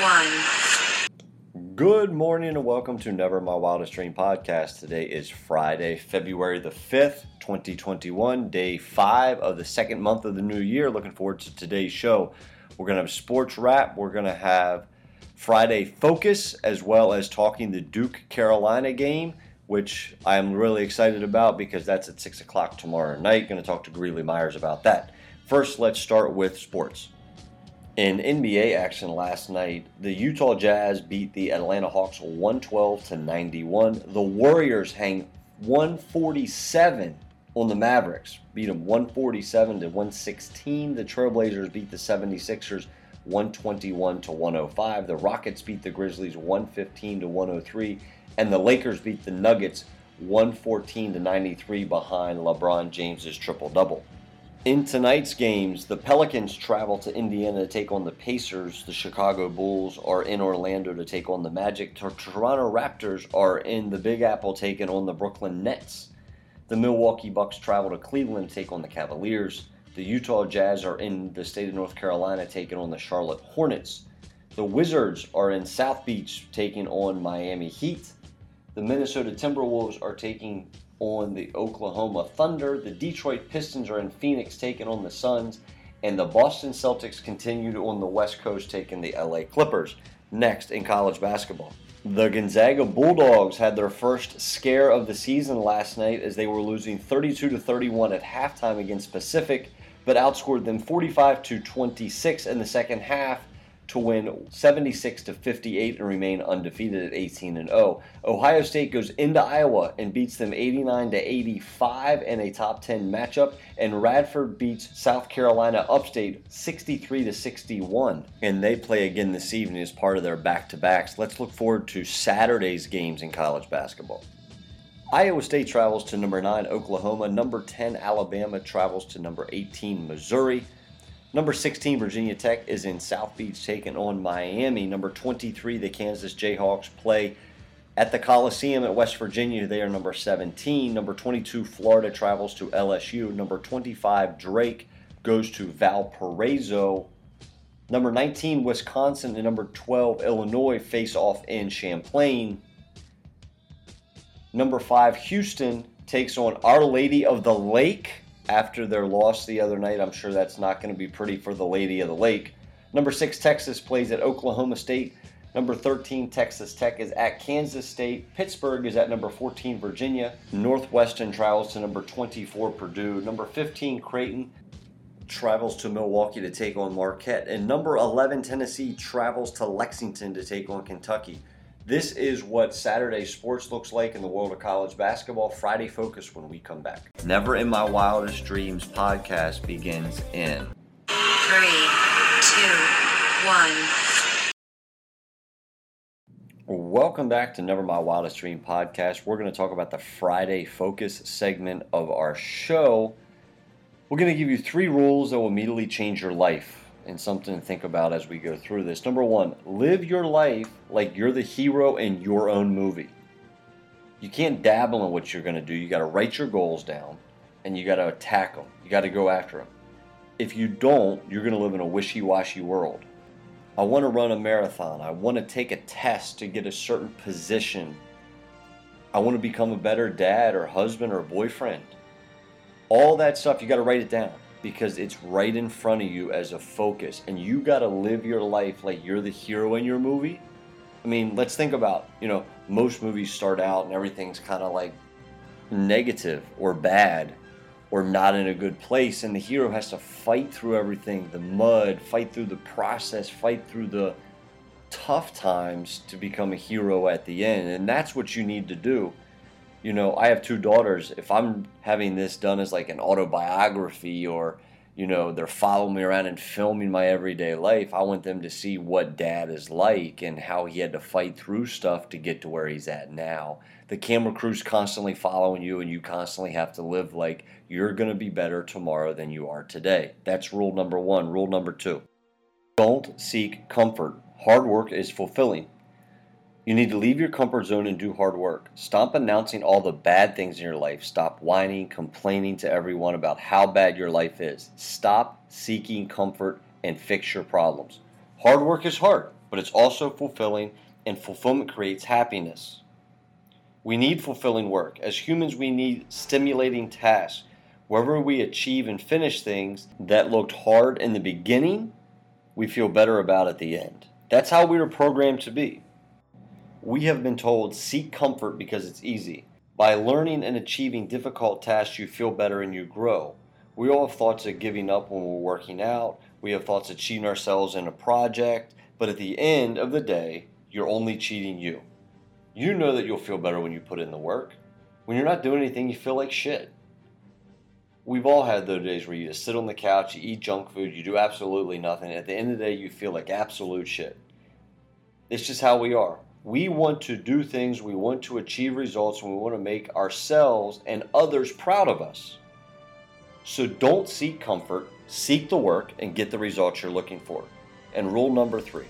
one. Good morning and welcome to Never My Wildest Dream podcast. Today is Friday, February the 5th, 2021, day five of the second month of the new year. Looking forward to today's show. We're going to have sports wrap, we're going to have Friday focus, as well as talking the Duke Carolina game, which I'm really excited about because that's at 6 o'clock tomorrow night. Going to talk to Greeley Myers about that. First, let's start with sports. In NBA action last night, the Utah Jazz beat the Atlanta Hawks 112 to 91. The Warriors hang 147 on the Mavericks, beat them 147 to 116. The Trailblazers beat the 76ers 121 to 105. The Rockets beat the Grizzlies 115 to 103, and the Lakers beat the Nuggets 114 to 93 behind LeBron James's triple double. In tonight's games, the Pelicans travel to Indiana to take on the Pacers. The Chicago Bulls are in Orlando to take on the Magic. The Toronto Raptors are in the Big Apple taking on the Brooklyn Nets. The Milwaukee Bucks travel to Cleveland to take on the Cavaliers. The Utah Jazz are in the state of North Carolina taking on the Charlotte Hornets. The Wizards are in South Beach taking on Miami Heat. The Minnesota Timberwolves are taking on the Oklahoma Thunder. The Detroit Pistons are in Phoenix taking on the Suns. And the Boston Celtics continued on the West Coast taking the LA Clippers. Next in college basketball. The Gonzaga Bulldogs had their first scare of the season last night as they were losing 32 to 31 at halftime against Pacific, but outscored them 45 to 26 in the second half to win 76 to 58 and remain undefeated at 18 and 0. Ohio State goes into Iowa and beats them 89 to 85 in a top 10 matchup and Radford beats South Carolina Upstate 63 to 61 and they play again this evening as part of their back-to-backs. Let's look forward to Saturday's games in college basketball. Iowa State travels to number 9 Oklahoma, number 10 Alabama travels to number 18 Missouri. Number 16, Virginia Tech is in South Beach taking on Miami. Number 23, the Kansas Jayhawks play at the Coliseum at West Virginia. They are number 17. Number 22, Florida travels to LSU. Number 25, Drake goes to Valparaiso. Number 19, Wisconsin, and number 12, Illinois face off in Champaign. Number 5, Houston takes on Our Lady of the Lake after their loss the other night. I'm sure that's not going to be pretty for the Lady of the Lake. Number six, Texas plays at Oklahoma State. Number 13, Texas Tech is at Kansas State. Pittsburgh is at number 14, Virginia. Northwestern travels to number 24, Purdue. Number 15, Creighton travels to Milwaukee to take on Marquette. And number 11, Tennessee travels to Lexington to take on Kentucky. This is what Saturday sports looks like in the world of college basketball. Friday focus when we come back. Never in My Wildest Dreams podcast begins in Three, two, one. Welcome back to Never My Wildest Dream podcast. We're going to talk about the Friday focus segment of our show. We're going to give you three rules that will immediately change your life and something to think about as we go through this. Number one, live your life like you're the hero in your own movie. You can't dabble in what you're going to do. You got to write your goals down and you got to attack them. You got to go after them. If you don't, you're going to live in a wishy washy world. I want to run a marathon. I want to take a test to get a certain position. I want to become a better dad or husband or boyfriend. All that stuff, you got to write it down because it's right in front of you as a focus. And you got to live your life like you're the hero in your movie. I mean, let's think about, you know, most movies start out and everything's kind of like negative or bad or not in a good place. And the hero has to fight through everything the mud, fight through the process, fight through the tough times to become a hero at the end. And that's what you need to do. You know, I have two daughters. If I'm having this done as like an autobiography or, you know, they're following me around and filming my everyday life. I want them to see what dad is like and how he had to fight through stuff to get to where he's at now. The camera crew's constantly following you, and you constantly have to live like you're going to be better tomorrow than you are today. That's rule number one. Rule number two don't seek comfort. Hard work is fulfilling. You need to leave your comfort zone and do hard work. Stop announcing all the bad things in your life. Stop whining, complaining to everyone about how bad your life is. Stop seeking comfort and fix your problems. Hard work is hard, but it's also fulfilling, and fulfillment creates happiness. We need fulfilling work. As humans, we need stimulating tasks. Wherever we achieve and finish things that looked hard in the beginning, we feel better about at the end. That's how we were programmed to be. We have been told seek comfort because it's easy. By learning and achieving difficult tasks, you feel better and you grow. We all have thoughts of giving up when we're working out. We have thoughts of cheating ourselves in a project. But at the end of the day, you're only cheating you. You know that you'll feel better when you put in the work. When you're not doing anything, you feel like shit. We've all had those days where you just sit on the couch, you eat junk food, you do absolutely nothing. At the end of the day, you feel like absolute shit. It's just how we are we want to do things, we want to achieve results, and we want to make ourselves and others proud of us. So don't seek comfort, seek the work, and get the results you're looking for. And rule number three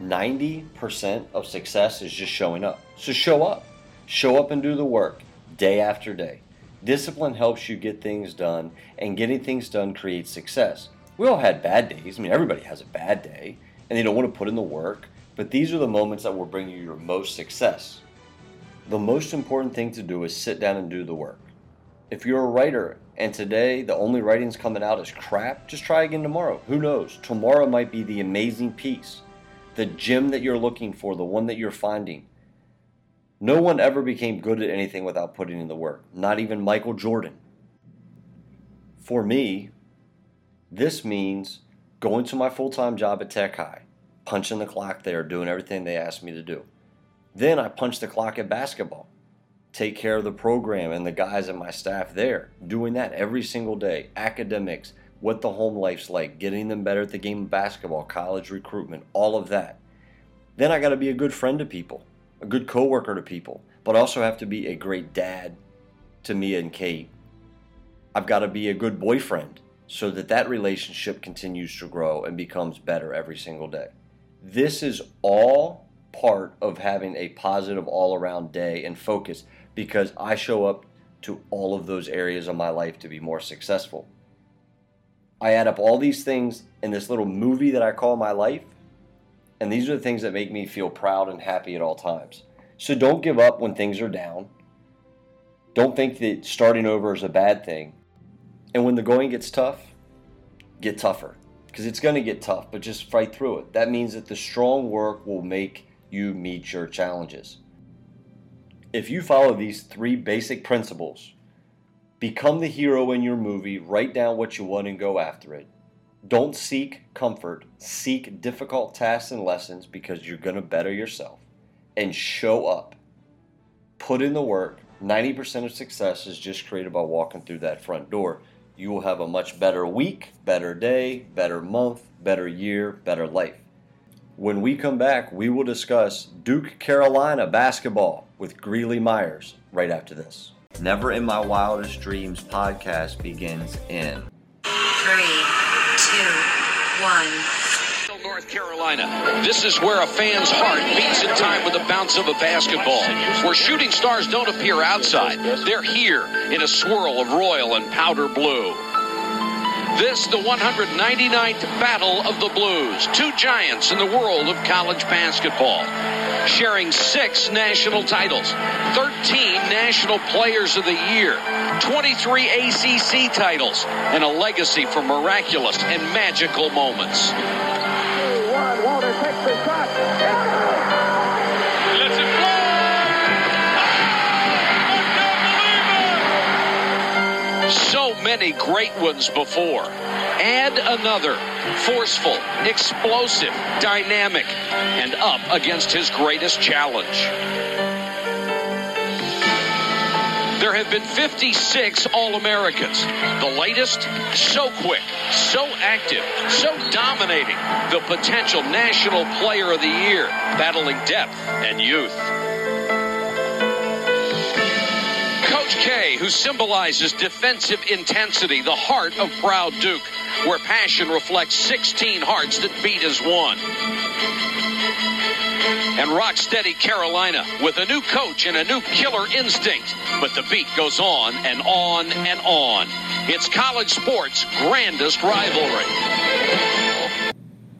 90% of success is just showing up. So show up. Show up and do the work day after day. Discipline helps you get things done, and getting things done creates success. We all had bad days. I mean, everybody has a bad day, and they don't want to put in the work but these are the moments that will bring you your most success. The most important thing to do is sit down and do the work. If you're a writer and today the only writing's coming out is crap, just try again tomorrow. Who knows? Tomorrow might be the amazing piece, the gem that you're looking for, the one that you're finding. No one ever became good at anything without putting in the work, not even Michael Jordan. For me, this means going to my full time job at Tech High, punching the clock there, doing everything they asked me to do. Then I punch the clock at basketball, take care of the program and the guys and my staff there, doing that every single day. Academics, what the home life's like, getting them better at the game of basketball, college recruitment, all of that. Then I got to be a good friend to people, a good coworker to people, but also have to be a great dad to Mia and Kate. I've got to be a good boyfriend so that that relationship continues to grow and becomes better every single day. This is all part of having a positive all around day and focus because I show up to all of those areas of my life to be more successful. I add up all these things in this little movie that I call my life, and these are the things that make me feel proud and happy at all times. So don't give up when things are down. Don't think that starting over is a bad thing. And when the going gets tough, get tougher because it's going to get tough, but just fight through it. That means that the strong work will make you meet your challenges. If you follow these three basic principles, become the hero in your movie, write down what you want and go after it. Don't seek comfort, seek difficult tasks and lessons because you're going to better yourself. And show up. Put in the work. 90% of success is just created by walking through that front door you will have a much better week, better day, better month, better year, better life. When we come back, we will discuss Duke Carolina basketball with Greeley Myers right after this. Never in My Wildest Dreams podcast begins in three, two, one. Carolina. This is where a fan's heart beats in time with the bounce of a basketball. Where shooting stars don't appear outside, they're here in a swirl of royal and powder blue. This, the 199th Battle of the Blues. Two giants in the world of college basketball. Sharing six national titles, 13 National Players of the Year, 23 ACC titles, and a legacy for miraculous and magical moments. So many great ones before. Add another. Forceful, explosive, dynamic, and up against his greatest challenge. Have been 56 All Americans. The latest, so quick, so active, so dominating. The potential National Player of the Year, battling depth and youth. Coach K, who symbolizes defensive intensity, the heart of proud Duke, where passion reflects 16 hearts that beat as one. And rock steady Carolina with a new coach and a new killer instinct. But the beat goes on and on and on. It's college sports' grandest rivalry.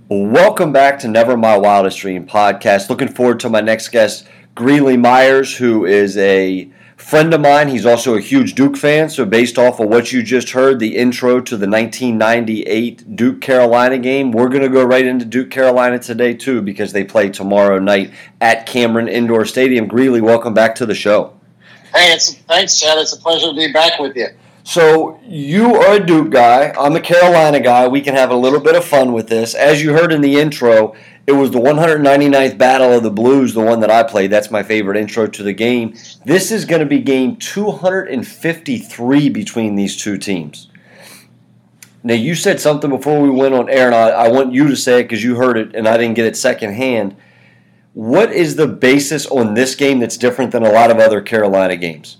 Welcome back to Never My Wildest Dream podcast. Looking forward to my next guest, Greeley Myers, who is a friend of mine. He's also a huge Duke fan. So, based off of what you just heard, the intro to the 1998 Duke Carolina game, we're going to go right into Duke Carolina today, too, because they play tomorrow night at Cameron Indoor Stadium. Greeley, welcome back to the show. Hey, it's thanks, Chad. It's a pleasure to be back with you. So, you are a Duke guy. I'm a Carolina guy. We can have a little bit of fun with this. As you heard in the intro, it was the 199th Battle of the Blues, the one that I played. That's my favorite intro to the game. This is going to be game 253 between these two teams. Now, you said something before we went on air, and I, I want you to say it because you heard it and I didn't get it secondhand. What is the basis on this game that's different than a lot of other Carolina games?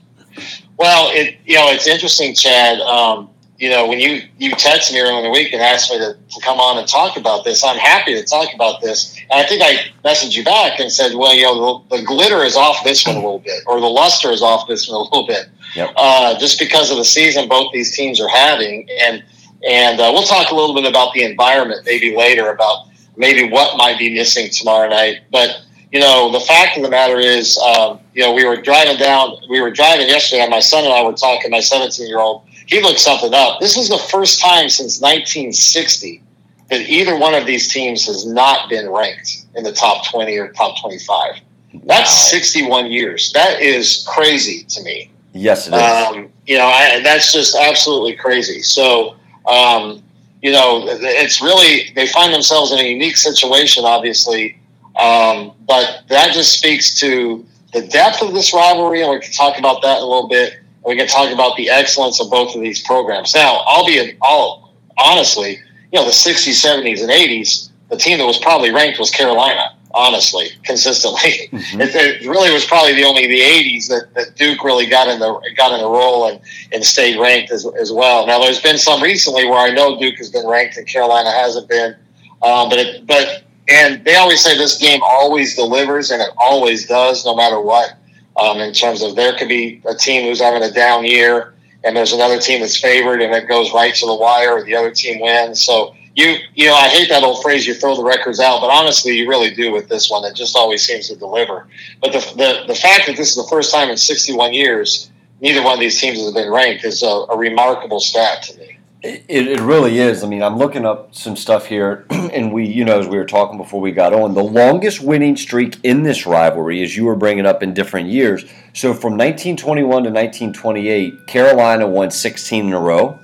Well, it you know it's interesting, Chad. Um, you know when you you text me earlier in the week and asked me to, to come on and talk about this, I'm happy to talk about this. And I think I messaged you back and said, well, you know, the, the glitter is off this one a little bit, or the luster is off this one a little bit, Yep. uh, just because of the season both these teams are having, and and uh, we'll talk a little bit about the environment maybe later about maybe what might be missing tomorrow night, but you know, the fact of the matter is, um, you know, we were driving down, we were driving yesterday, and my son and I were talking, my 17 year old, he looked something up. This is the first time since 1960 that either one of these teams has not been ranked in the top 20 or top 25. That's 61 years. That is crazy to me. Yes, it is. Um, you know, I, that's just absolutely crazy. So, um, you know, it's really, they find themselves in a unique situation, obviously. Um, but that just speaks to the depth of this rivalry, and we can talk about that in a little bit. We can talk about the excellence of both of these programs. Now, I'll be all honestly, you know, the 60s, 70s, and 80s, the team that was probably ranked was Carolina. Honestly, consistently, Mhm. it, it really was probably the only the '80s that, that Duke really got in the got in the role and, and stayed ranked as, as well. Now, there's been some recently where I know Duke has been ranked and Carolina hasn't been, um, but it, but and they always say this game always delivers, and it always does, no matter what. Um, in terms of there could be a team who's having a down year, and there's another team that's favored, and it goes right to the wire, or the other team wins. So you you know I hate that old phrase you throw the records out, but honestly you really do with this one. It just always seems to deliver. But the the, the fact that this is the first time in 61 years neither one of these teams has been ranked is a, a remarkable stat to me. It, it really is. I mean, I'm looking up some stuff here, and we, you know, as we were talking before we got on, the longest winning streak in this rivalry, as you were bringing up in different years. So from 1921 to 1928, Carolina won 16 in a row.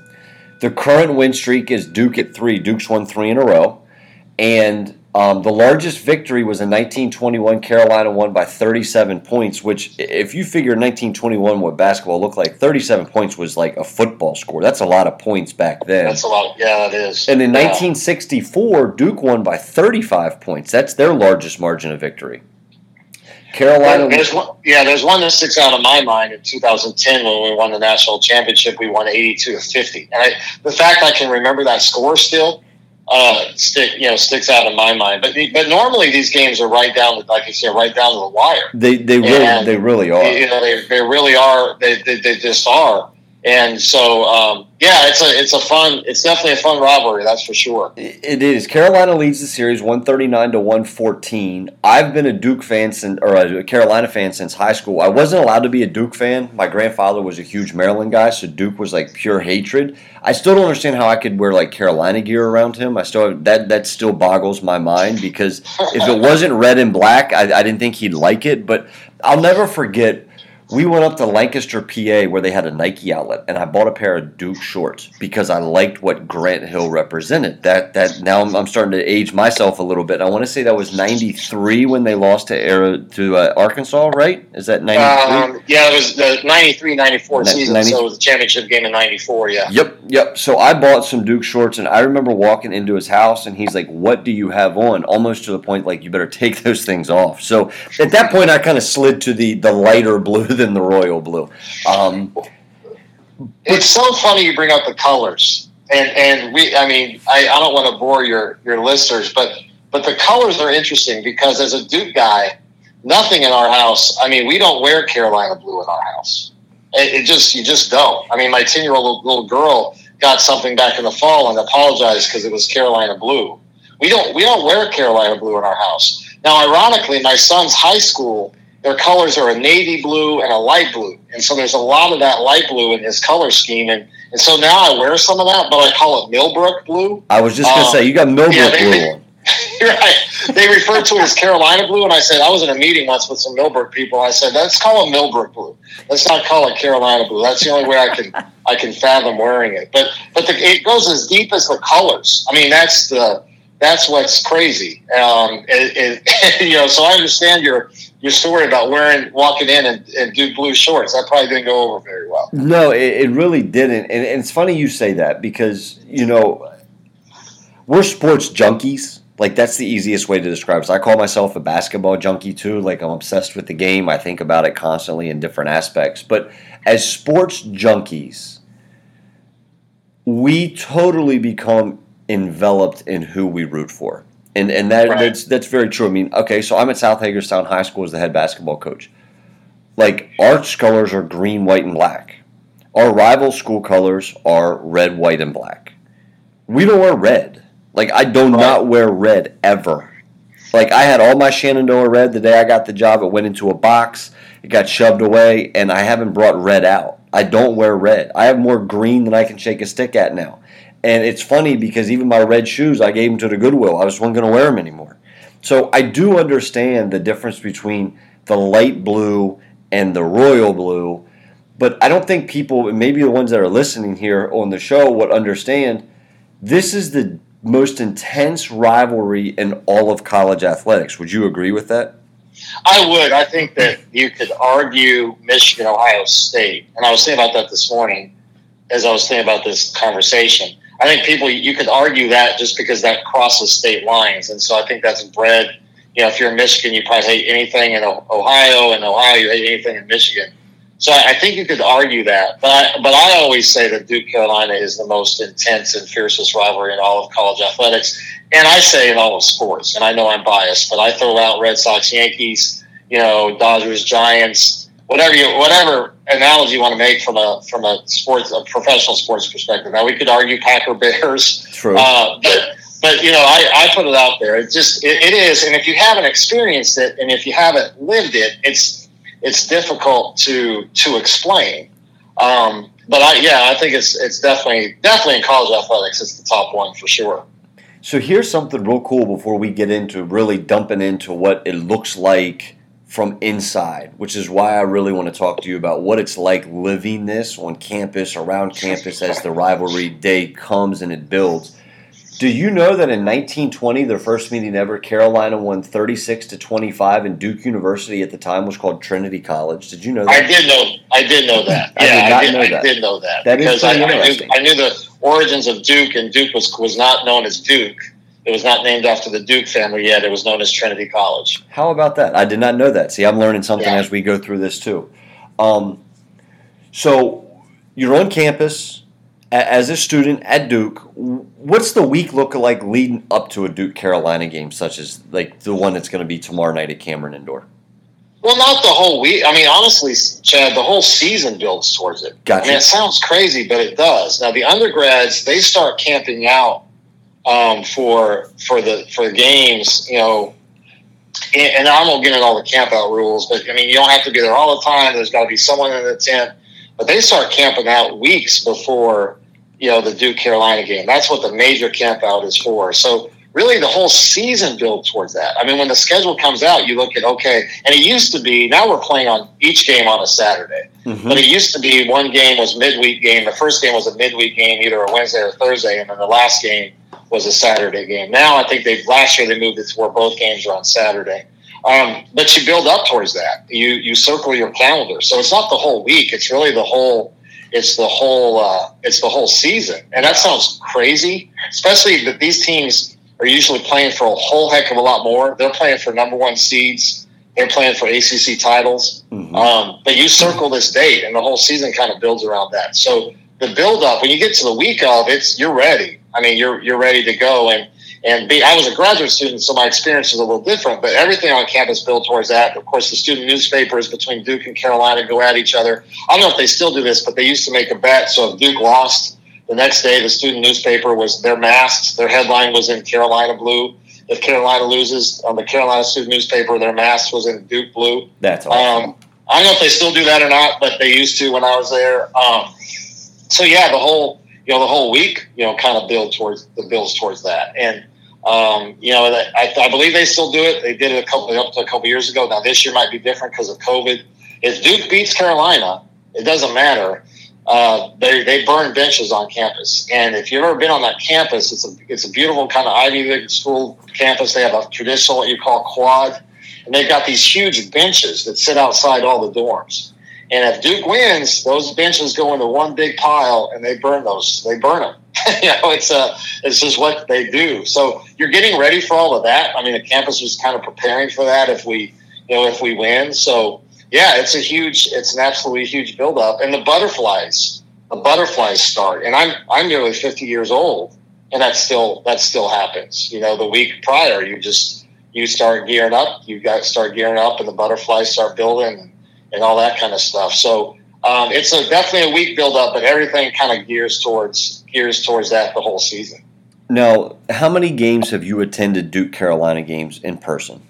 The current win streak is Duke at three. Duke's won three in a row. And um, the largest victory was in 1921. Carolina won by 37 points, which, if you figure 1921 what basketball looked like, 37 points was like a football score. That's a lot of points back then. That's a lot. Yeah, it is. And in Yeah. 1964, Duke won by 35 points. That's their largest margin of victory. Carolina. There's one, yeah, there's one that sticks out in my mind in 2010 when we won the national championship. We won 82 to 50, and I, the fact I can remember that score still uh, stick you know sticks out in my mind. But the- but normally these games are right down, like you said, right down to the wire. They they really And- they really are. You know, they, they really are. They, they, they just are. And so, um, yeah, it's a it's a fun. It's definitely a fun rivalry. That's for sure. It is. Carolina leads the series 139 to 114. I've been a Duke fan since, or a Carolina fan since high school. I wasn't allowed to be a Duke fan. My grandfather was a huge Maryland guy, so Duke was like pure hatred. I still don't understand how I could wear like Carolina gear around him. I still that that still boggles my mind because if it wasn't red and black, I, I didn't think he'd like it. But I'll never forget we went up to Lancaster, PA, where they had a Nike outlet, and I bought a pair of Duke shorts because I liked what Grant Hill represented. That that now I'm, I'm starting to age myself a little bit. I want to say that was '93 when they lost to Air, to uh, Arkansas, right? Is that '93? Um, yeah, it was the 93 94 season, 90 so it was the championship game in 94, yeah. Yep, yep. So I bought some Duke shorts, and I remember walking into his house, and he's like, "What do you have on?" Almost to the point like you better take those things off. So at that point, I kind of slid to the the lighter blue than the royal blue. Um, It's so funny you bring up the colors, and and we. I mean, I, I don't want to bore your your listeners, but but the colors are interesting because as a Duke guy, nothing in our house. I mean, we don't wear Carolina blue in our house. It, it just you just don't. I mean, my ten year old little girl got something back in the fall and apologized because it was Carolina blue. We don't we don't wear Carolina blue in our house. Now, ironically, my son's high school, their colors are a navy blue and a light blue, and so there's a lot of that light blue in his color scheme, and and so now I wear some of that, but I call it Millbrook blue. I was just gonna Um, say you got Millbrook yeah, they- blue on. right. They refer to it as Carolina blue, and I said I was in a meeting once with some Millbrook people. I said let's call it Millbrook blue. Let's not call it Carolina blue. That's the only way I can I can fathom wearing it. But but the, it goes as deep as the colors. I mean that's the that's what's crazy. Um, it, it, you know, so I understand your your story about wearing walking in and, and do blue shorts. That probably didn't go over very well. No, it, it really didn't, and, and it's funny you say that because you know we're sports junkies. Like that's the easiest way to describe it. So I call myself a basketball junkie too. Like I'm obsessed with the game. I think about it constantly in different aspects. But as sports junkies, we totally become enveloped in who we root for. And and that Right. that's that's very true. I mean, okay, so I'm at South Hagerstown High School as the head basketball coach. Like our colors are green, white, and black. Our rival school colors are red, white, and black. We don't wear red. Like I do not wear red ever. Like I had all my Shenandoah red the day I got the job. It went into a box. It got shoved away, and I haven't brought red out. I don't wear red. I have more green than I can shake a stick at now. And it's funny because even my red shoes, I gave them to the Goodwill. I just wasn't going to wear them anymore. So I do understand the difference between the light blue and the royal blue, but I don't think people, maybe the ones that are listening here on the show, would understand this is the most intense rivalry in all of college athletics. Would you agree with that? I would. I think that you could argue Michigan, Ohio State, and I was thinking about that this morning as I was thinking about this conversation. I think people you could argue that just because that crosses state lines, and so I think that's bred. You know, if you're in Michigan, you probably hate anything in Ohio, and Ohio, you hate anything in Michigan. So I think you could argue that, but I, but I always say that Duke Carolina is the most intense and fiercest rivalry in all of college athletics, and I say in all of sports. And I know I'm biased, but I throw out Red Sox, Yankees, you know, Dodgers, Giants, whatever you whatever analogy you want to make from a from a sports a professional sports perspective. Now we could argue Packer Bears, True. uh, but but you know I, I put it out there. It just it, it is, and if you haven't experienced it, and if you haven't lived it, it's it's difficult to to explain. Um, but I yeah, I think it's it's definitely definitely in college athletics, it's the top one for sure. So here's something real cool before we get into really dumping into what it looks like from inside, which is why I really want to talk to you about what it's like living this on campus, around campus as the rivalry day comes and it builds. Do you know that in 1920, their first meeting ever, Carolina won 36 to 25, and Duke University at the time was called Trinity College? Did you know that? I did know. I did know that. I Yeah, did I did. know that. I did know that, That is because I, I, knew. I knew the origins of Duke, and Duke was was not known as Duke. It was not named after the Duke family yet. It was known as Trinity College. How about that? I did not know that. See, I'm learning something Yeah. as we go through this too. Um, so you're on campus as a student at Duke. What's the week look like leading up to a Duke Carolina game, such as like the one that's going to be tomorrow night at Cameron Indoor? Well, not the whole week. I mean, honestly, Chad, the whole season builds towards it. Gotcha. I mean, it sounds crazy, but it does. Now, the undergrads they start camping out um, for for the for games. You know, and, and I won't get into all the camp out rules, but I mean, you don't have to be there all the time. There's got to be someone in the tent, but they start camping out weeks before you know the Duke Carolina game. That's what the major camp out is for. So really the whole season builds towards that. I mean, when the schedule comes out, you look at okay, and it used to be. Now we're playing on each game on a Saturday, Mhm. but it used to be one game was midweek game. The first game was a midweek game, either a Wednesday or Thursday, and then the last game was a Saturday game. Now I think they last year they moved it to where both games are on Saturday. Um, but you build up towards that. You you circle your calendar, so it's not the whole week. It's really the whole. It's the whole. Uh, it's the whole season, and that sounds crazy. Especially that these teams are usually playing for a whole heck of a lot more. They're playing for number one seeds. They're playing for ACC titles. Mhm. Um, but you circle this date, and the whole season kind of builds around that. So the build up, when you get to the week of, it's you're ready. I mean, you're you're ready to go. And and be, I was a graduate student, so my experience is a little different. But everything on campus built towards that. Of course, the student newspapers between Duke and Carolina go at each other. I don't know if they still do this, but they used to make a bet. So if Duke lost, the next day the student newspaper was their masks. Their headline was in Carolina blue. If Carolina loses, on the Carolina student newspaper, their mask was in Duke blue. That's awesome. Um, I don't know if they still do that or not, but they used to when I was there. Um, so yeah, the whole you know the whole week you know kind of build towards the Bills towards that, and um, you know I, I believe they still do it. They did it a couple up to a couple years ago. Now this year might be different because of COVID. If Duke beats Carolina, it doesn't matter. Uh, they they burn benches on campus, and if you've ever been on that campus, it's a it's a beautiful kind of Ivy League school campus. They have a traditional what you call quad, and they've got these huge benches that sit outside all the dorms. And if Duke wins, those benches go into one big pile, and they burn those. They burn them. you know, it's a it's just what they do. So you're getting ready for all of that. I mean, the campus was kind of preparing for that. If we you know if we win, so yeah, it's a huge, it's an absolutely huge buildup. And the butterflies, the butterflies start. And I'm I'm nearly 50 years old, and that still that still happens. You know, the week prior, you just you start gearing up. You got start gearing up, and the butterflies start building, and, and all that kind of stuff. So um, it's a, definitely a week buildup, but everything kind of gears towards gears towards that the whole season. now, how many games have you attended Duke Carolina games in person?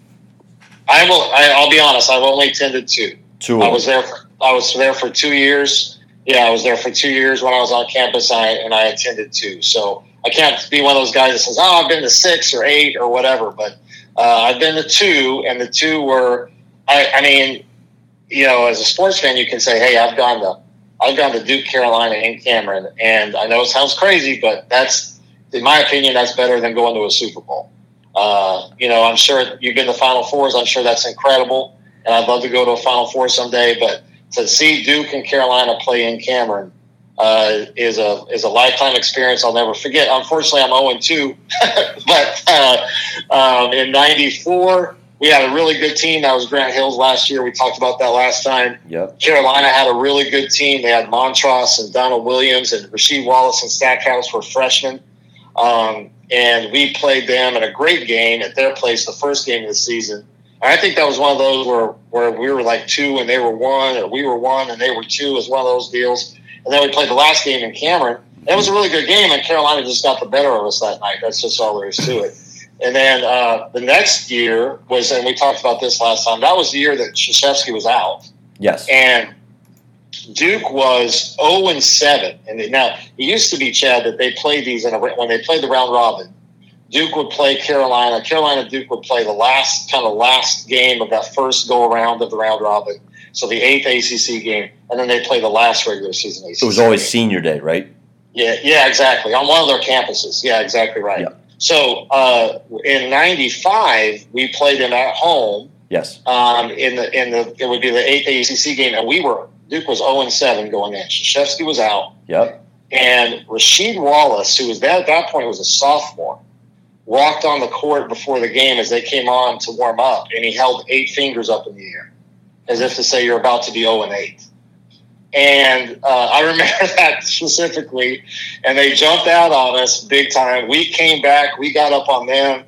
I will. I, I'll be honest. I've only attended two. Two. I was there. For, I was there for two years. Yeah, I was there for two years when I was on campus, I, and I attended two. So I can't be one of those guys that says, "Oh, I've been to six or eight or whatever." But uh, I've been to two, and the two were. I, I mean, you know, as a sports fan, you can say, "Hey, I've gone to, I've gone to Duke, Carolina, and Cameron," and I know it sounds crazy, but that's, in my opinion, that's better than going to a Super Bowl. Uh, you know, I'm sure you've been to Final Fours. I'm sure that's incredible, and I'd love to go to a Final Four someday. But to see Duke and Carolina play in Cameron uh, is a is a lifetime experience I'll never forget. Unfortunately, I'm 0 2, but uh, um, in '94 we had a really good team. That was Grant Hills last year. We talked about that last time. Yep. Carolina had a really good team. They had Montross and Donald Williams and Rasheed Wallace and Stackhouse were freshmen. Um, and we played them in a great game at their place the first game of the season. And I think that was one of those where, where we were like two and they were one, or we were one and they were two. It was one of those deals. And then we played the last game in Cameron. It was a really good game, and Carolina just got the better of us that night. That's just all there is to it. And then uh, the next year was, and we talked about this last time, that was the year that Krzyzewski was out. Yes. And Duke was 0 and 7. And they, now, it used to be, Chad, that they played these in a, when they played the round robin. Duke would play Carolina. Carolina Duke would play the last kind of last game of that first go around of the round robin. So the eighth ACC game, and then they play the last regular season ACC. It was always game. senior day, right? Yeah, yeah, exactly. On one of their campuses. Yeah, exactly right. Yeah. So uh, in '95, we played them at home. Yes. Um, in the in the it would be the eighth ACC game, and we were Duke was 0 and 7 going in. Krzyzewski was out, Yep. and Rasheed Wallace, who was that at that point was a sophomore, walked on the court before the game as they came on to warm up, and he held eight fingers up in the air, as if to say you're about to be 0 and 8. And uh, I remember that specifically, and they jumped out on us big time. We came back, we got up on them.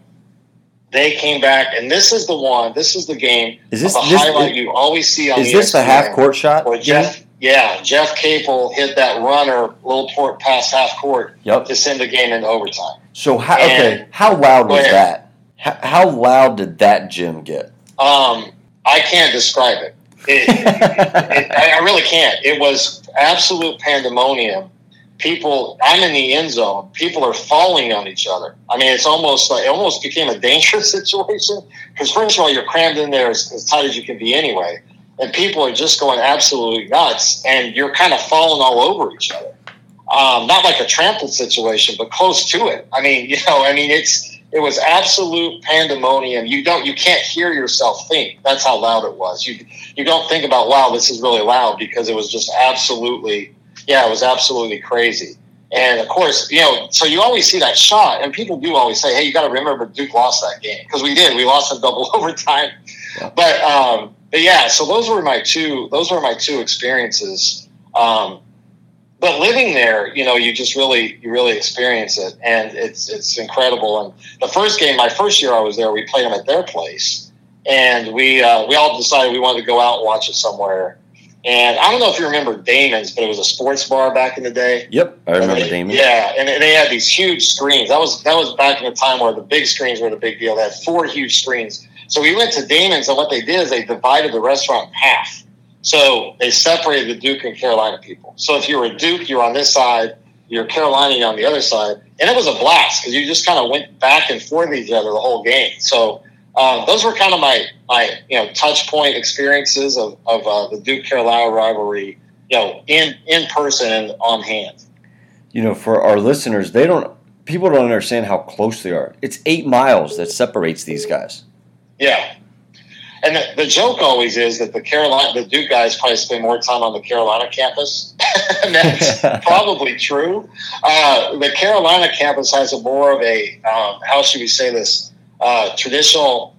They came back, and this is the one. This is the game. Is this- a this- highlight you always see on Is the this the half court shot? where Jeff, yeah, Jeff Capel hit that runner, little port past half court Yep. to send the game into overtime. So how And- okay? How loud was that? How, how loud did that gym get? Um, I can't describe it. It, it, I really can't. It was absolute pandemonium. people. I'm in the end zone. People are falling on each other. I mean, it's almost like it almost became a dangerous situation because first of all, you're crammed in there as, as tight as you can be anyway, and people are just going absolutely nuts, and you're kind of falling all over each other. Um, not like a trampled situation, but close to it. I mean, you know, I mean, it's it was absolute pandemonium. You don't, you can't hear yourself think. That's how loud it was. You you don't think about, wow, this is really loud because it was just absolutely, yeah, it was absolutely crazy. And of course, you know, so you always see that shot, and people do always say, "Hey, you got to remember Duke lost that game because we did. We lost in double overtime." Yeah. But, um, but yeah, so those were my two. Those were my two experiences. Um, but living there, you know, you just really you really experience it, and it's it's incredible. And the first game, my first year I was there, we played them at their place, and we uh, we all decided we wanted to go out and watch it somewhere. And I don't know if you remember Damon's, but it was a sports bar back in the day. Yep, I remember they, Damon's. Yeah, and they had these huge screens. That was that was back in the time where the big screens were the big deal. They had four huge screens. So we went to Damon's, and what they did is they divided the restaurant in half. So they separated the Duke and Carolina people. So if you were a Duke, you're on this side. You're Carolina, you're on the other side. And it was a blast because you just kind of went back and forth each other the whole game. So um, those were kind of my my you know touch point experiences of, of uh, the Duke Carolina rivalry, you know, in in person and on hand. You know, for our listeners, they don't people don't understand how close they are. It's eight miles that separates these guys. Yeah, and the, the, joke always is that the Carolina, the Duke guys probably spend more time on the Carolina campus. and that's probably true. Uh, the Carolina campus has a more of a, um, how should we say this, uh, traditional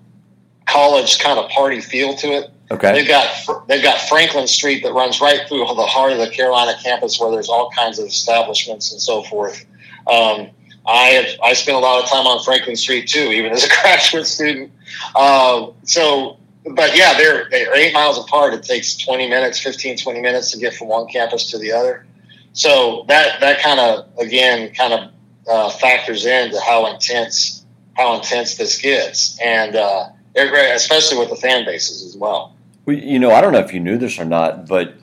college kind of party feel to it. Okay. They've got they've got Franklin Street that runs right through the heart of the Carolina campus, where there's all kinds of establishments and so forth. Um, I have I spent a lot of time on Franklin Street too, even as a graduate student. Uh, so but yeah, they're they're eight miles apart. It takes 20 minutes, 15, 20 minutes to get from one campus to the other. So that that kind of again kind of uh, factors into how intense how intense this gets, and uh, they're great especially with the fan bases as well. well. You know, I don't know if you knew this or not, but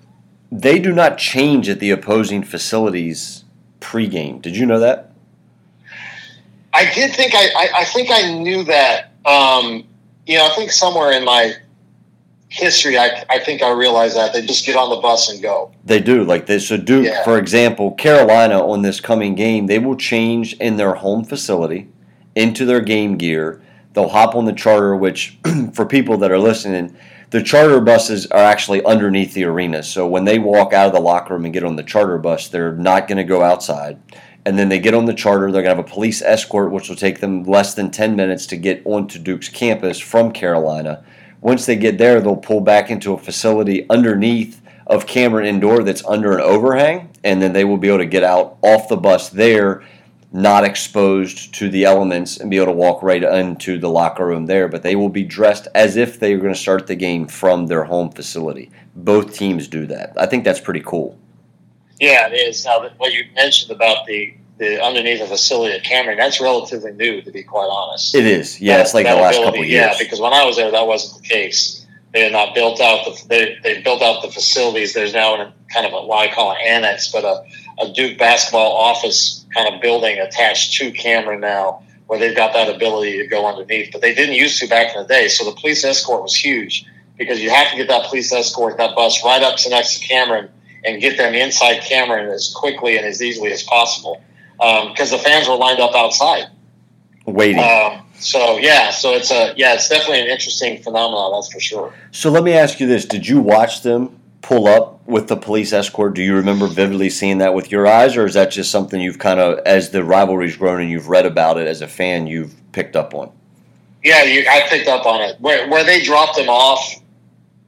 they do not change at the opposing facilities pregame. Did you know that? I did think I, I, I think I knew that. Um, you know, I think somewhere in my history, I, I think I realized that they just get on the bus and go. They do like this. So Duke, yeah. for example, Carolina on this coming game, they will change in their home facility into their game gear. They'll hop on the charter, which for people that are listening, the charter buses are actually underneath the arena. So when they walk out of the locker room and get on the charter bus, they're not going to go outside and then they get on the charter. They're going to have a police escort, which will take them less than 10 minutes to get onto Duke's campus from Carolina. Once they get there, they'll pull back into a facility underneath of Cameron Indoor that's under an overhang, and then they will be able to get out off the bus there, not exposed to the elements, and be able to walk right into the locker room there. But they will be dressed as if they are going to start the game from their home facility. Both teams do that. I think that's pretty cool. Yeah, it is. Now, what you mentioned about the the underneath the facility at Cameron, that's relatively new, to be quite honest. It is. Yeah, that, it's like the last ability, couple of years. Yeah, because when I was there, that wasn't the case. They had not built out the they they built out the facilities. There's now a kind of a what I call an annex, but a, a Duke basketball office kind of building attached to Cameron now, where they've got that ability to go underneath. But they didn't used to back in the day. So the police escort was huge because you have to get that police escort, that bus right up to next to Cameron and get them inside Cameron as quickly and as easily as possible because um, the fans were lined up outside waiting. Um, so yeah, so it's a yeah, it's definitely an interesting phenomenon, that's for sure. So let me ask you this: Did you watch them pull up with the police escort? Do you remember vividly seeing that with your eyes, or is that just something you've kind of, as the rivalry's grown and you've read about it as a fan, you've picked up on? Yeah, you, I picked up on it. Where where they dropped them off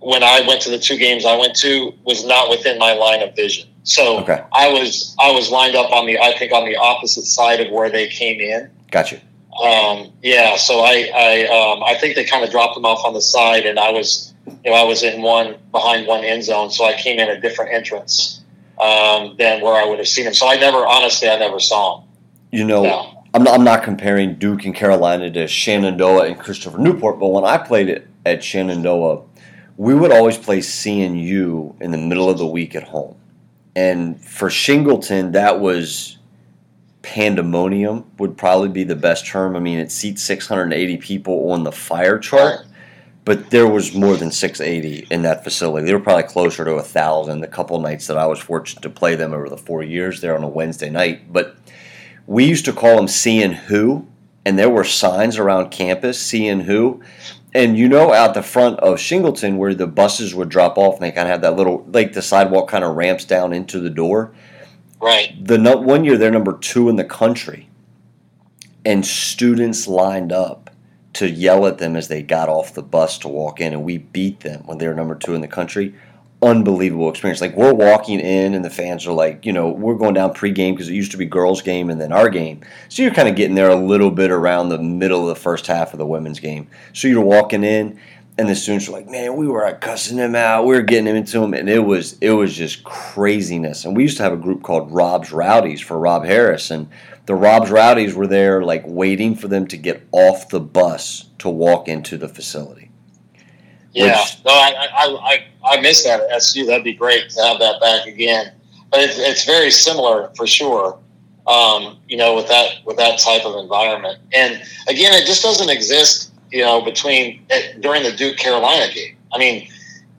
when I went to the two games I went to was not within my line of vision. So okay. I was I was lined up on the I think on the opposite side of where they came in. Gotcha. Um, yeah, so I I um, I think they kind of dropped them off on the side, and I was you know I was in one behind one end zone, so I came in a different entrance um, than where I would have seen them. So I never honestly I never saw them. You know. No. I'm not, I'm not comparing Duke and Carolina to Shenandoah and Christopher Newport, but when I played it at Shenandoah, we would always play CNU in the middle of the week at home And for Shingleton, that was pandemonium, would probably be the best term. I mean, it seats 680 people on the fire chart, but there was more than 680 in that facility. They were probably closer to a 1,000 the couple nights that I was fortunate to play them over the four years there on a Wednesday night. But we used to call them seeing who, and there were signs around campus seeing who. And you know, out the front of Shingleton, where the buses would drop off, and they kind of have that little, like the sidewalk kind of ramps down into the door. Right. The one year they're number two in the country, and students lined up to yell at them as they got off the bus to walk in, and we beat them when they were number two in the country. Unbelievable experience. Like we're walking in, and the fans are like, you know, we're going down pregame because it used to be girls' game and then our game. So you're kind of getting there a little bit around the middle of the first half of the women's game. So you're walking in, and the students were like, "Man, we were cussing him out. We were getting into him, and it was it was just craziness." And we used to have a group called Rob's Rowdies for Rob Harris, and the Rob's Rowdies were there, like waiting for them to get off the bus to walk into the facility. Yeah, Which- no, I, I, I, I miss that at SU. That'd be great to have that back again. But it's, it's very similar for sure. Um, you know, with that with that type of environment, and again, it just doesn't exist. You know, between eh, during the Duke Carolina game. I mean,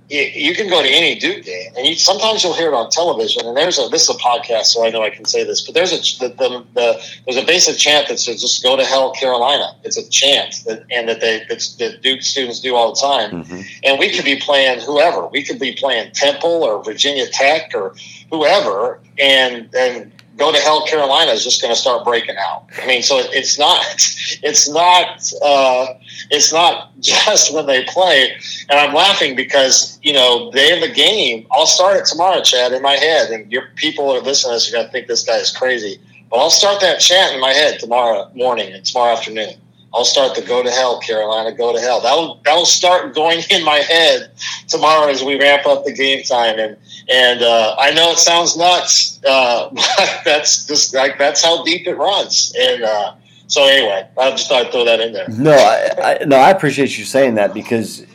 you, you can go to any Duke game, and you, sometimes you'll hear it on television. And there's a this is a podcast, so I know I can say this, but there's a the, the, the there's a basic chant that says "Just go to hell, Carolina." It's a chant that and that they that, that Duke students do all the time Mm-hmm. and we could be playing whoever. We could be playing Temple or Virginia Tech or whoever, and and go to hell. Carolina is just going to start breaking out. I mean, so it's not it's not uh, it's not just when they play. And I'm laughing because you know day of the game. I'll start it tomorrow, Chad, in my head, and your people are listening to this. You're going to think this guy is crazy. But I'll start that chant in my head tomorrow morning and tomorrow afternoon. I'll start the go to hell, Carolina, go to hell. That'll that'll start going in my head tomorrow as we ramp up the game time. And and uh, I know it sounds nuts, uh, but that's just like that's how deep it runs. And uh, so anyway, I just thought I'd throw that in there. No, I, I no, I appreciate you saying that because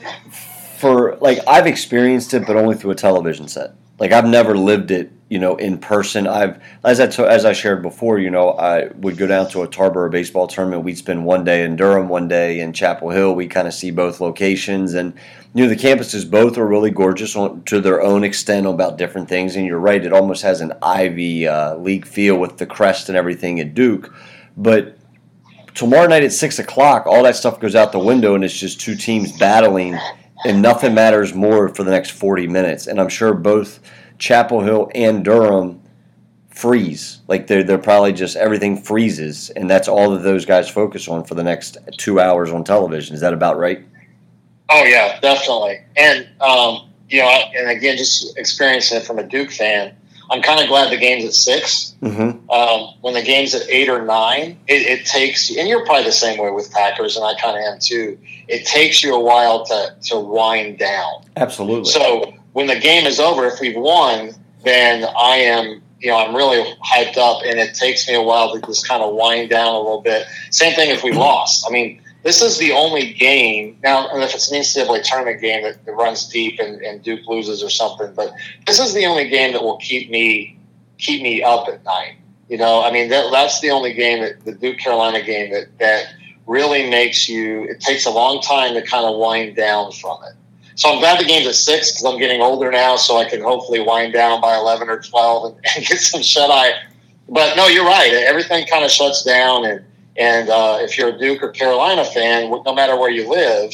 for like I've experienced it, but only through a television set. Like I've never lived it, you know, in person. I've as I as I shared before, you know, I would go down to a Tarboro baseball tournament. We'd spend one day in Durham, one day in Chapel Hill. We kind of see both locations, and you know, the campuses both are really gorgeous on, to their own extent about different things. And you're right, it almost has an Ivy uh, League feel with the crest and everything at Duke, but tomorrow night at six o'clock, all that stuff goes out the window, and it's just two teams battling, and nothing matters more for the next forty minutes. And I'm sure both Chapel Hill and Durham freeze. Like they're they're probably just everything freezes, and that's all that those guys focus on for the next two hours on television. Is that about right? Oh yeah, definitely. And um, you know, and again, just experiencing it from a Duke fan, I'm kind of glad the game's at six. Mm-hmm. Um, when the game's at eight or nine, it, it takes, and you're probably the same way with Packers, and I kind of am too. It takes you a while to to wind down. Absolutely. So when the game is over, if we've won, then I am, you know, I'm really hyped up, and it takes me a while to just kind of wind down a little bit. Same thing if we mm-hmm. lost. I mean, this is the only game now, and if it's an NCAA tournament game that, that runs deep and, and Duke loses or something, but this is the only game that will keep me keep me up at night. You know, I mean, that, that's the only game that the Duke Carolina game that that really makes you. It takes a long time to kind of wind down from it. So I'm glad the game's at six because I'm getting older now, so I can hopefully wind down by eleven or twelve and, and get some shut eye. But no, you're right. Everything kind of shuts down, and and uh, if you're a Duke or Carolina fan, no matter where you live,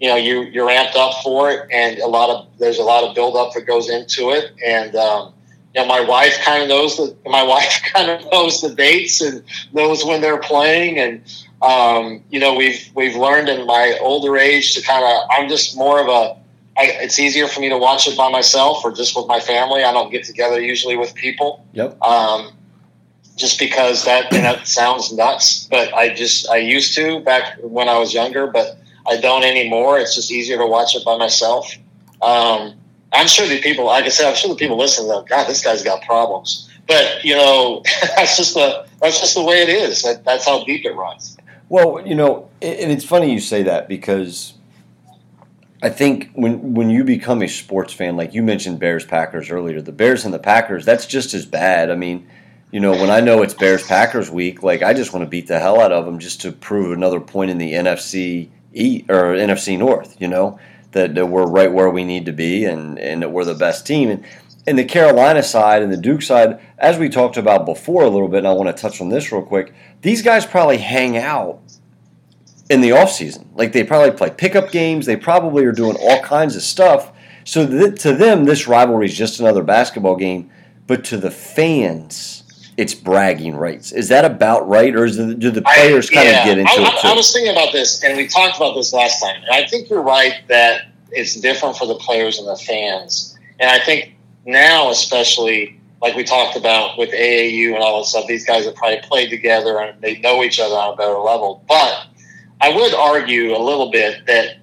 you know you you're amped up for it, and a lot of there's a lot of buildup that goes into it, and um, you know my wife kind of knows the my wife kind of knows the dates and knows when they're playing, and um, you know we've we've learned in my older age to kind of I'm just more of a I, it's easier for me to watch it by myself or just with my family. I don't get together usually with people Yep. um, just because that you know, sounds nuts. But I just I used to back when I was younger, but I don't anymore. It's just easier to watch it by myself. Um, I'm sure the people, like I said, I'm sure the people listening, go, God, this guy's got problems. But you know, that's just the that's just the way it is. That, that's how deep it runs. Well, you know, and it's funny you say that because I think when when you become a sports fan, like you mentioned Bears Packers earlier, the Bears and the Packers, that's just as bad. I mean, you know, when I know it's Bears Packers week, like I just want to beat the hell out of them just to prove another point in the NFC E or NFC North. You know that, that we're right where we need to be and and that we're the best team. And and the Carolina side and the Duke side, as we talked about before a little bit, and I want to touch on this real quick. These guys probably hang out in the off season. Like they probably play pickup games. They probably are doing all kinds of stuff. So th- to them, this rivalry is just another basketball game. But to the fans, it's bragging rights. Is that about right, or is it, do the players I, kind yeah. of get into I, it too? I, I was thinking about this, and we talked about this last time. And I think you're right that it's different for the players and the fans. And I think now, especially like we talked about with AAU and all that stuff, these guys have probably played together and they know each other on a better level. But I would argue a little bit that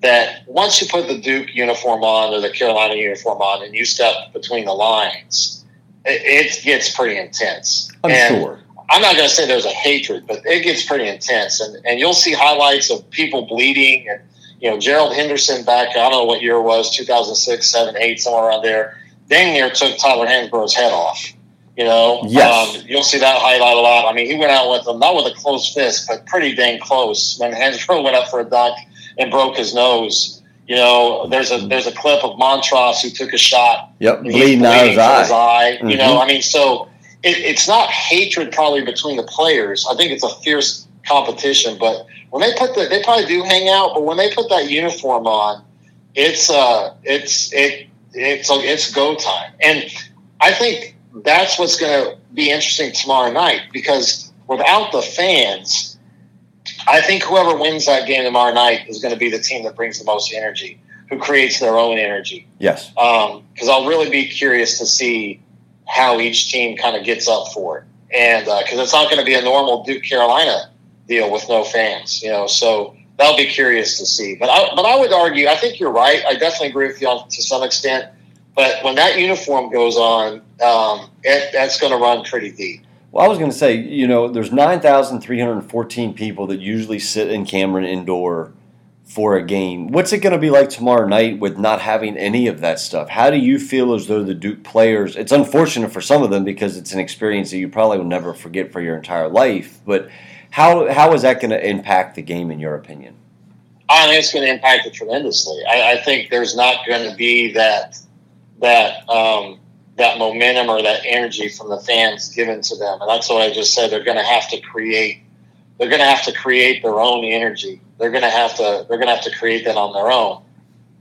that once you put the Duke uniform on or the Carolina uniform on, and you step between the lines, it, it gets pretty intense. I'm And sure. I'm not going to say there's a hatred, but it gets pretty intense, and and you'll see highlights of people bleeding, and you know Gerald Henderson back I don't know what year it was 2006, 7, 8, somewhere around there. Dang near took Tyler Hansbrough's head off. You know, Yes. um, you'll see that highlight a lot. I mean, he went out with them not with a close fist, but pretty dang close when Hansbrough went up for a dunk and broke his nose. You know, there's a there's a clip of Montross who took a shot Yep, bleeding out his from eye. You know, Mhm. I mean, so it, it's not hatred probably between the players. I think it's a fierce competition. But when they put the, they probably do hang out. But when they put that uniform on, it's uh, it's it it's it's go time. And I think that's what's going to be interesting tomorrow night because without the fans, I think whoever wins that game tomorrow night is going to be the team that brings the most energy, who creates their own energy Yes. Um, because I'll really be curious to see how each team kind of gets up for it, and uh, because it's not going to be a normal Duke Carolina deal with no fans, you know. So that'll be curious to see. But I, but I would argue, I think you're right. I definitely agree with you on, to some extent. But when that uniform goes on, um, it, that's going to run pretty deep. Well, I was going to say, you know, there's 9,314 people that usually sit in Cameron Indoor for a game. What's it going to be like tomorrow night with not having any of that stuff? How do you feel as though the Duke players, it's unfortunate for some of them because it's an experience that you probably will never forget for your entire life, but how, how is that going to impact the game in your opinion? I think it's going to impact it tremendously. I, I think there's not going to be that that um, that momentum or that energy from the fans given to them, and that's what I just said. They're going to have to create. They're going to have to create their own energy. They're going to have to. They're going to have to create that on their own.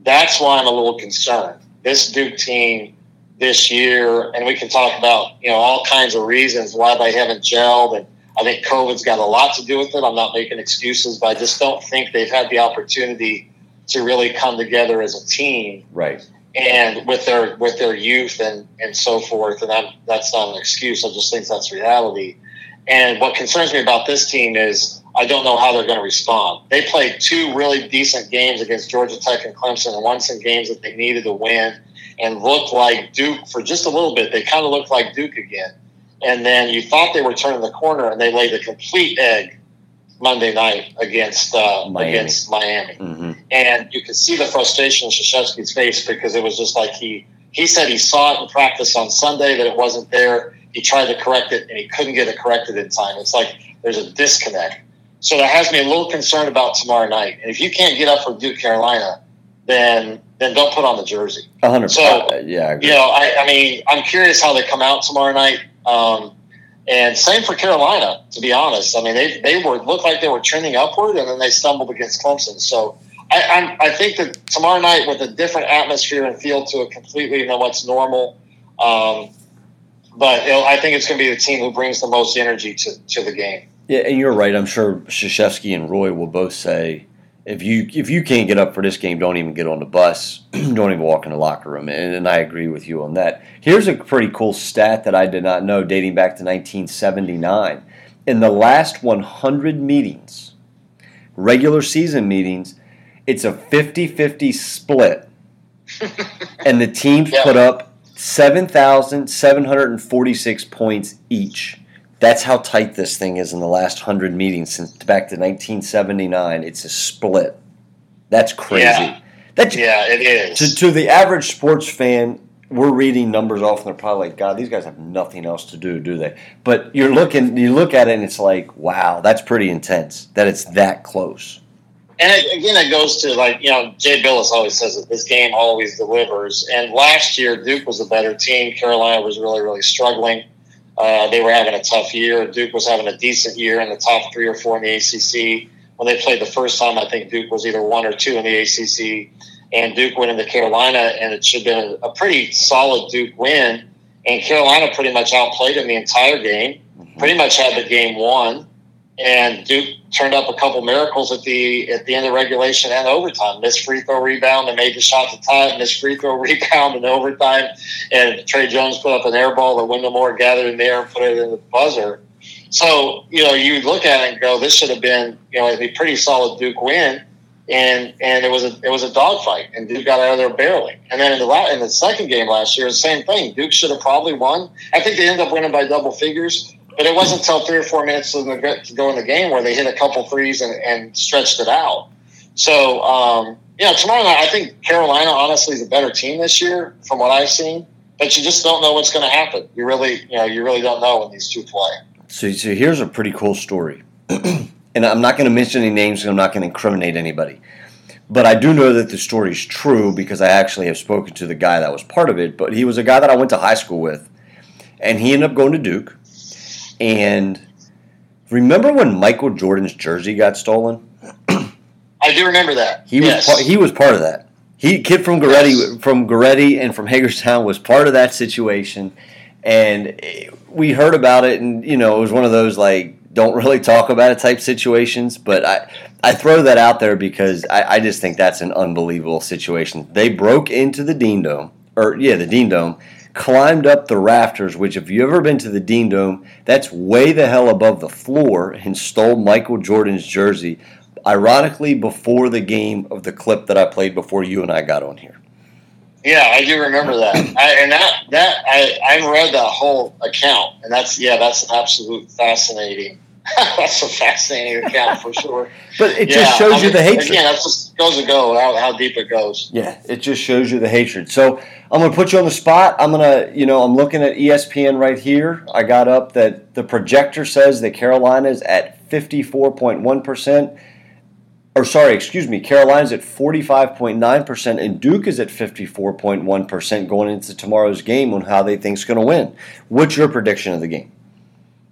That's why I'm a little concerned. This Duke team this year, and we can talk about you know all kinds of reasons why they haven't gelled and I think COVID's got a lot to do with it. I'm not making excuses, but I just don't think they've had the opportunity to really come together as a team Right. And with their with their youth and and so forth. And I'm, that's not an excuse. I just think that's reality. And what concerns me about this team is I don't know how they're going to respond. They played two really decent games against Georgia Tech and Clemson, and won some games that they needed to win, and looked like Duke for just a little bit. They kind of looked like Duke again and then you thought they were turning the corner, and they laid a complete egg Monday night against uh, Miami. against Miami, hmm and you could see the frustration in Krzyzewski's face because it was just like he he said he saw it in practice on Sunday that it wasn't there. He tried to correct it, and he couldn't get it corrected in time. It's like there's a disconnect. So that has me a little concerned about tomorrow night. And if you can't get up for Duke Carolina, then then don't put on the jersey. A hundred So. Yeah, I agree. You know, I, I mean, I'm curious how they come out tomorrow night. Um, and same for Carolina, to be honest. I mean, they, they were looked like they were trending upward, and then they stumbled against Clemson. So I, I'm, I think that tomorrow night, with a different atmosphere and feel to it completely than what's normal, um, but I think it's going to be the team who brings the most energy to, to the game. Yeah, and you're right. I'm sure Krzyzewski and Roy will both say, if you if you can't get up for this game, don't even get on the bus. don't even walk in the locker room. And, and I agree with you on that. Here's a pretty cool stat that I did not know, dating back to 1979. In the last 100 meetings, regular season meetings, it's a 50-50 split, and the teams Yeah. put up 7,746 points each. That's how tight this thing is in the last 100 meetings since back to 1979. It's a split. That's crazy. Yeah. That Yeah, it is. to, to the average sports fan, we're reading numbers off and they're probably like, God, these guys have nothing else to do, do they? But you're looking, you look at it and it's like, wow, that's pretty intense that it's that close. And it, again, it goes to like you know, Jay Bilas always says that this game always delivers. And last year, Duke was a better team. Carolina was really, really struggling. Uh, they were having a tough year. Duke was having a decent year in the top three or four in the ACC. When they played the first time, I think Duke was either one or two in the ACC. And Duke went into Carolina, and it should have been a pretty solid Duke win. And Carolina pretty much outplayed them the entire game. Pretty much had the game won and Duke turned up a couple miracles at the at the end of regulation and overtime. Missed free throw rebound and made the shot to tie it. Missed free throw rebound in overtime, and Tre Jones put up an air ball that Wendell Moore gathered in there and put it in the buzzer. So you know you look at it and go, this should have been you know a pretty solid Duke win. And and it was a it was a dogfight, and Duke got out of there barely. And then in the in the second game last year, the same thing. Duke should have probably won. I think they ended up winning by double figures. But it wasn't until three or four minutes to, the, to go in the game where they hit a couple threes and, and stretched it out. So, um, tomorrow night, I think Carolina honestly is a better team this year from what I've seen. But you just don't know what's going to happen. You really, you know, you really don't know when these two play. So, so here's a pretty cool story. and I'm not going to mention any names, I'm not going to incriminate anybody. But I do know that the story is true because I actually have spoken to the guy that was part of it. But he was a guy that I went to high school with. And he ended up going to Duke. And remember when Michael Jordan's jersey got stolen? I do remember that. He yes. was part, he was part of that. He kid from Goretti from Goretti and from Hagerstown was part of that situation, and we heard about it, and you know it was one of those like don't really talk about it type situations. But I I throw that out there because I, I just think that's an unbelievable situation. They broke into the Dean Dome, or yeah, the Dean Dome, climbed up the rafters. Which if you've ever been to the Dean Dome, that's way the hell above the floor, and stole Michael Jordan's jersey ironically before the game of the clip that I played before you and I got on here. Yeah, I do remember that. I, and that that I I read that whole account, and that's yeah, that's an absolute fascinating. that's a fascinating account for sure. But it Yeah, just shows I you the hatred. Again, that just goes to go how, how deep it goes. Yeah, it just shows you the hatred. So I'm going to put you on the spot. I'm going to, you know, I'm looking at ESPN right here. I got up that the projector says that Carolina is at 54.1%. Or sorry, excuse me, Carolina's at 45.9% and Duke is at 54.1% going into tomorrow's game on how they think think's going to win. What's your prediction of the game?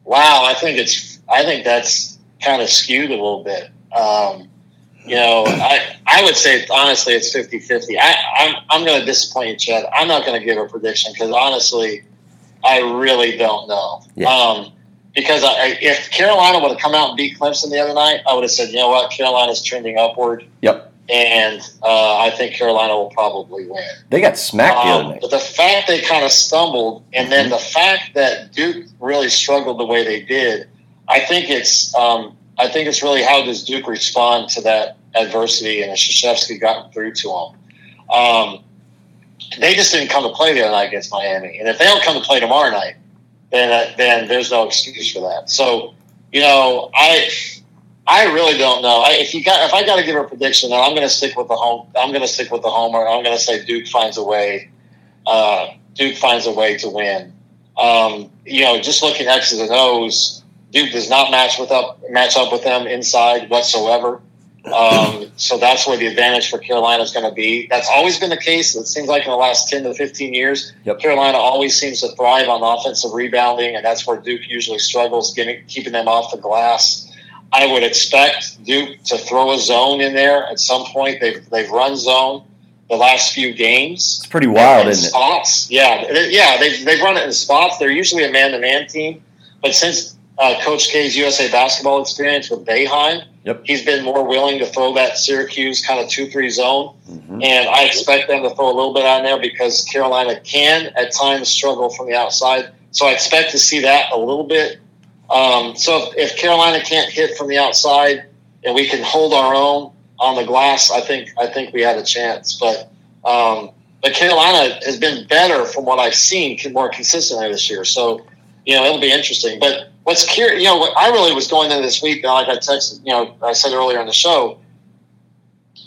Wow, I think it's I think that's kind of skewed a little bit. Um, you know, I I would say honestly it's 50-50. I, I'm I'm going to disappoint you, Chad. I'm not going to give a prediction because honestly, I really don't know. Yeah. Um, because I, if Carolina would have come out and beat Clemson the other night, I would have said, you know what, Carolina's trending upward, Yep. and uh, I think Carolina will probably win. They got smacked the other Um, night. but the fact they kind of stumbled, and Mm-hmm. then the fact that Duke really struggled the way they did, I think it's um, I think it's really how does Duke respond to that adversity, and Krzyzewski got through to them. Um, they just didn't come to play the other night against Miami, and if they don't come to play tomorrow night, then uh, then there's no excuse for that. So you know, I I really don't know. I, if you got if I got to give a prediction, I'm going to stick with the home. I'm going to stick with the homer. I'm going to say Duke finds a way. Uh, Duke finds a way to win. Um, you know, just looking X's and O's, Duke does not match with up match up with them inside whatsoever. Um, so that's where the advantage for Carolina is going to be. That's always been the case. It seems like in the last ten to fifteen years, Yep. Carolina always seems to thrive on offensive rebounding, and that's where Duke usually struggles, getting keeping them off the glass. I would expect Duke to throw a zone in there at some point. They've they've run zone the last few games. It's pretty wild, In isn't it? Spots, yeah, yeah. They've they've run it in spots. They're usually a man to man team, but since uh, Coach K's USA basketball experience with Boeheim, Yep. he's been more willing to throw that Syracuse kind of two three zone. Mhm. And I expect them to throw a little bit on there because Carolina can at times struggle from the outside. So I expect to see that a little bit. Um, so if, if Carolina can't hit from the outside and we can hold our own on the glass, I think I think we had a chance. But um, but Carolina has been better from what I've seen, more consistently this year. So you know it'll be interesting. But what's curious, you know, what I really was going into this week, like I texted, you know, I said earlier in the show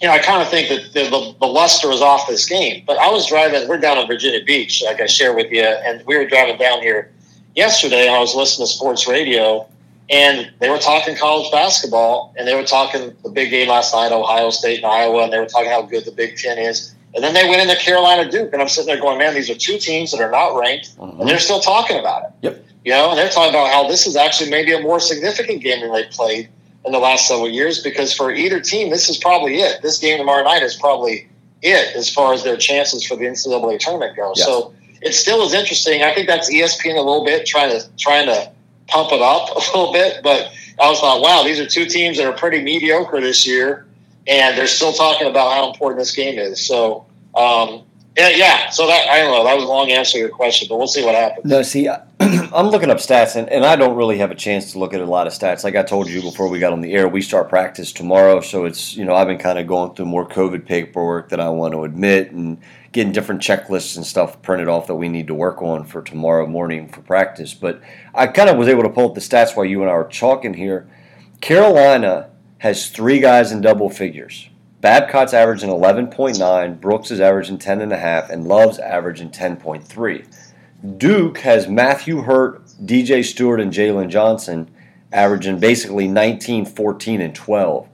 you know, I kind of think that the, the, the luster was off this game. But I was driving. We're down in Virginia Beach, like I shared with you, and we were driving down here yesterday, and I was listening to sports radio, and they were talking college basketball, and they were talking the big game last night, Ohio State and Iowa, and they were talking how good the Big Ten is. And then they went into Carolina Duke, and I'm sitting there going, man, these are two teams that are not ranked, Mhm. and they're still talking about it. Yep. You know, and they're talking about how this is actually maybe a more significant game than they played in the last several years because for either team, this is probably it. This game tomorrow night is probably it as far as their chances for the NCAA tournament go. Yes. So it still is interesting. I think that's ESPN a little bit trying to trying to pump it up a little bit, but I was like, wow, these are two teams that are pretty mediocre this year, and they're still talking about how important this game is. So. Um, yeah, yeah. So that I don't know. That was a long answer to your question, but we'll see what happens. No, see, I'm looking up stats, and, and I don't really have a chance to look at a lot of stats. Like I told you before we got on the air, we start practice tomorrow, so it's you know I've been kind of going through more COVID paperwork than I want to admit, and getting different checklists and stuff printed off that we need to work on for tomorrow morning for practice. But I kind of was able to pull up the stats while you and I were talking here. Carolina has three guys in double figures. Bacot's averaging 11.9, Brooks is averaging 10.5, and Love's averaging 10.3. Duke has Matthew Hurt, DJ Steward, and Jalen Johnson averaging basically 19, 14, and 12.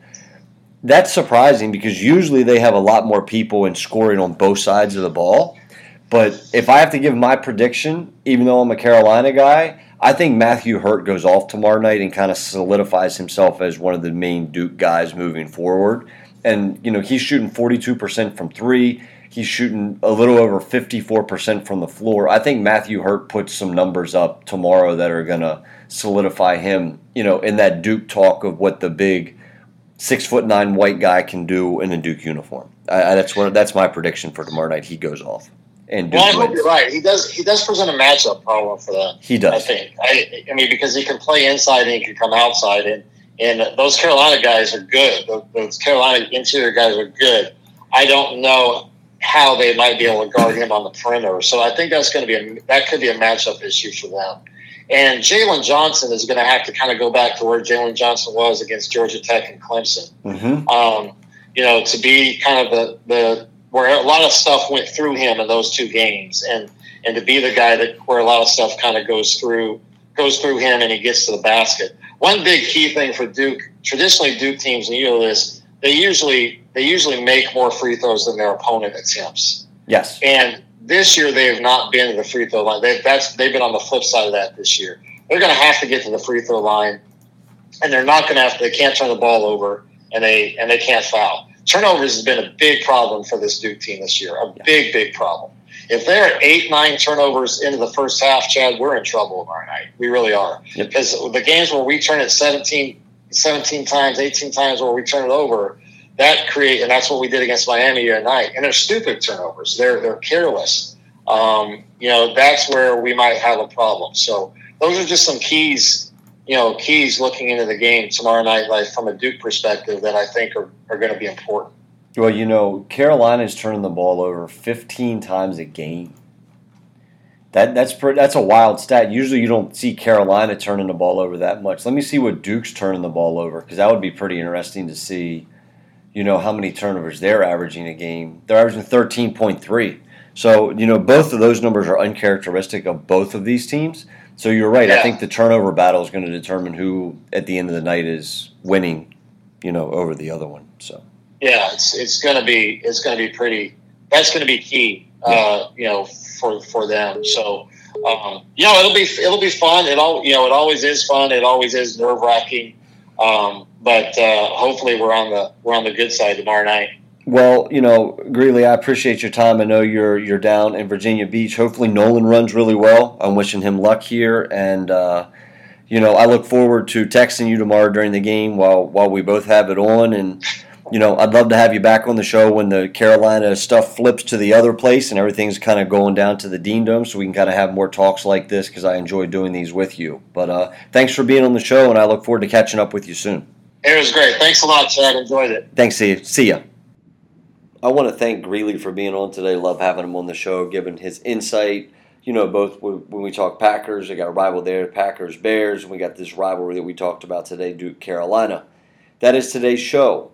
That's surprising because usually they have a lot more people in scoring on both sides of the ball. But if I have to give my prediction, even though I'm a Carolina guy, I think Matthew Hurt goes off tomorrow night and kind of solidifies himself as one of the main Duke guys moving forward. And, you know, he's shooting 42% from three. He's shooting a little over 54% from the floor. I think Matthew Hurt puts some numbers up tomorrow that are going to solidify him, you know, in that Duke talk of what the big six foot nine white guy can do in a Duke uniform. I, I, that's what that's my prediction for tomorrow night. He goes off, and Duke Well, I hope wins. you're right. He does. He does present a matchup problem for them. He does. I think. I, I mean, because he can play inside and he can come outside, and and those Carolina guys are good. Those, Carolina interior guys are good. I don't know how they might be able to guard him on the perimeter. So I think that's going to be a that could be a matchup issue for them. And Jalen Johnson is going to have to kind of go back to where Jalen Johnson was against Georgia Tech and Clemson hmm um, you know, to be kind of the, the where a lot of stuff went through him in those two games, and and to be the guy that where a lot of stuff kind of goes through goes through him and he gets to the basket. One big key thing for Duke, traditionally Duke teams, and you know this, they usually they usually make more free throws than their opponent attempts. Yes. And this year they have not been to the free throw line. They've that's they've been on the flip side of that this year. They're going to have to get to the free throw line, and they're not going to have. They can't turn the ball over, and they and they can't foul. Turnovers has been a big problem for this Duke team this year. A big big problem. If they're eight nine turnovers into the first half, Chad, we're in trouble tomorrow night. We really are Yep. because the games where we turn it 17, 17 times, eighteen times, where we turn it over that create and that's what we did against Miami the other night. And they're stupid turnovers. They're they're careless. Um, you know, that's where we might have a problem. So those are just some keys, you know, keys looking into the game tomorrow night, like from a Duke perspective, that I think are, are going to be important. Well, you know, Carolina's turning the ball over 15 times a game. That that's pretty, that's a wild stat. Usually, you don't see Carolina turning the ball over that much. Let me see what Duke's turning the ball over because that would be pretty interesting to see. You know how many turnovers they're averaging a game? They're averaging 13.3. So you know both of those numbers are uncharacteristic of both of these teams. So you're right. I think the turnover battle is going to determine who at the end of the night is winning. You know over the other one. So. Yeah, it's it's going to be it's going to be pretty. That's going to be key, uh, you know, for for them. So, um, you know, it'll be it'll be fun. It all you know, it always is fun. It always is nerve wracking. Um, but uh, hopefully, we're on the we're on the good side tomorrow night. Well, you know, Greeley, I appreciate your time. I know you're you're down in Virginia Beach. Hopefully, Nolan runs really well. I'm wishing him luck here, and uh, you know, I look forward to texting you tomorrow during the game while while we both have it on. And you know, I'd love to have you back on the show when the Carolina stuff flips to the other place and everything's kind of going down to the Dean Dome, so we can kind of have more talks like this because I enjoy doing these with you. But uh, thanks for being on the show, and I look forward to catching up with you soon. It was great. Thanks a lot, Chad. Enjoyed it. Thanks, see you. See ya. I want to thank Greeley for being on today. Love having him on the show, giving his insight. You know, both when we talk Packers, they got a rival there, Packers Bears, and we got this rivalry that we talked about today, Duke Carolina. That is today's show.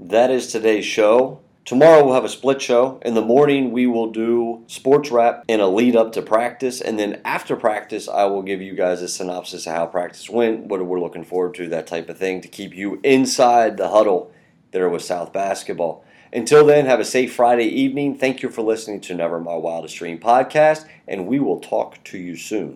That is today's show. Tomorrow we'll have a split show. In the morning we will do sports wrap and a lead up to practice, and then after practice I will give you guys a synopsis of how practice went, what we're looking forward to, that type of thing, to keep you inside the huddle there with South basketball. Until then, have a safe Friday evening. Thank you for listening to Never My Wildest Dream podcast, and we will talk to you soon.